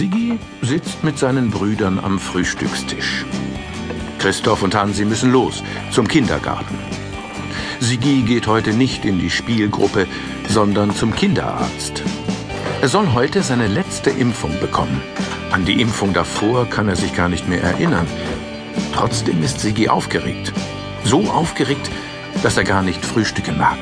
Sigi sitzt mit seinen Brüdern am Frühstückstisch. Christoph und Hansi müssen los zum Kindergarten. Sigi geht heute nicht in die Spielgruppe, sondern zum Kinderarzt. Er soll heute seine letzte Impfung bekommen. An die Impfung davor kann er sich gar nicht mehr erinnern. Trotzdem ist Sigi aufgeregt. So aufgeregt, dass er gar nicht frühstücken mag.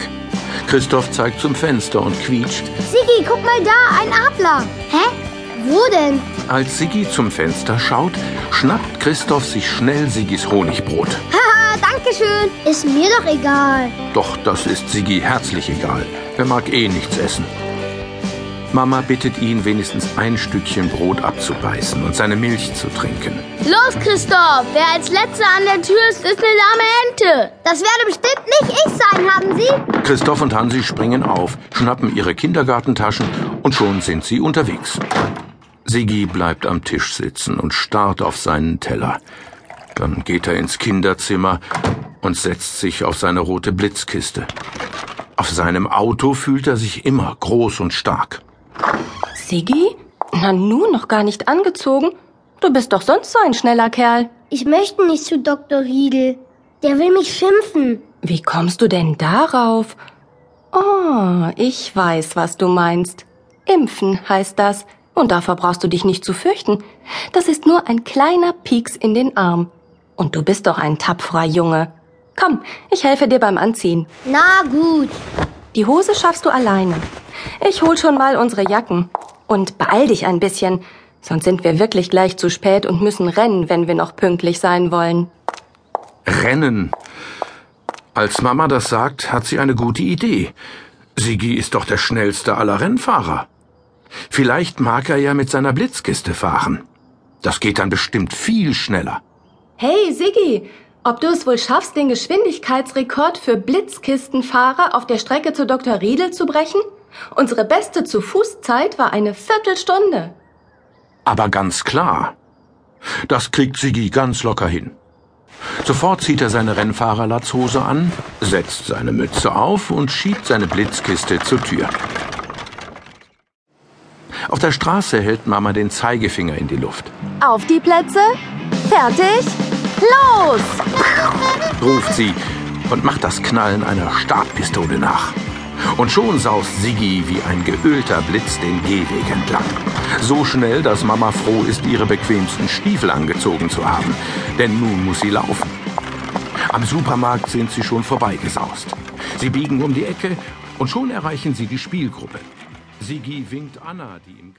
Christoph zeigt zum Fenster und quietscht. Sigi, guck mal da, ein Adler. Hä? Wo denn? Als Sigi zum Fenster schaut, schnappt Christoph sich schnell Sigis Honigbrot. Haha, danke schön. Ist mir doch egal. Doch das ist Sigi herzlich egal. Er mag eh nichts essen. Mama bittet ihn, wenigstens ein Stückchen Brot abzubeißen und seine Milch zu trinken. Los, Christoph! Wer als letzter an der Tür ist, ist eine lahme Ente. Das werde bestimmt nicht ich sein, haben Sie? Christoph und Hansi springen auf, schnappen ihre Kindergartentaschen und schon sind sie unterwegs. Sigi bleibt am Tisch sitzen und starrt auf seinen Teller. Dann geht er ins Kinderzimmer und setzt sich auf seine rote Blitzkiste. Auf seinem Auto fühlt er sich immer groß und stark. Siggi? Na nun, noch gar nicht angezogen. Du bist doch sonst so ein schneller Kerl. Ich möchte nicht zu Dr. Riedel. Der will mich schimpfen. Wie kommst du denn darauf? Oh, ich weiß, was du meinst. Impfen heißt das. Und davor brauchst du dich nicht zu fürchten. Das ist nur ein kleiner Pieks in den Arm. Und du bist doch ein tapferer Junge. Komm, ich helfe dir beim Anziehen. Na gut. Die Hose schaffst du alleine. Ich hol schon mal unsere Jacken. Und beeil dich ein bisschen, sonst sind wir wirklich gleich zu spät und müssen rennen, wenn wir noch pünktlich sein wollen. Rennen. Als Mama das sagt, hat sie eine gute Idee. Sigi ist doch der schnellste aller Rennfahrer. Vielleicht mag er ja mit seiner Blitzkiste fahren. Das geht dann bestimmt viel schneller. Hey, Siggi, ob du es wohl schaffst, den Geschwindigkeitsrekord für Blitzkistenfahrer auf der Strecke zu Dr. Riedel zu brechen? Unsere beste zu Fußzeit war eine Viertelstunde. Aber ganz klar. Das kriegt Sigi ganz locker hin. Sofort zieht er seine Rennfahrerlatzhose an, setzt seine Mütze auf und schiebt seine Blitzkiste zur Tür. Auf der Straße hält Mama den Zeigefinger in die Luft. Auf die Plätze, fertig, los! ruft sie und macht das Knallen einer Startpistole nach. Und schon saust Siggi wie ein geölter Blitz den Gehweg entlang. So schnell, dass Mama froh ist, ihre bequemsten Stiefel angezogen zu haben. Denn nun muss sie laufen. Am Supermarkt sind sie schon vorbeigesaust. Sie biegen um die Ecke und schon erreichen sie die Spielgruppe. Sigi winkt Anna, die im Garten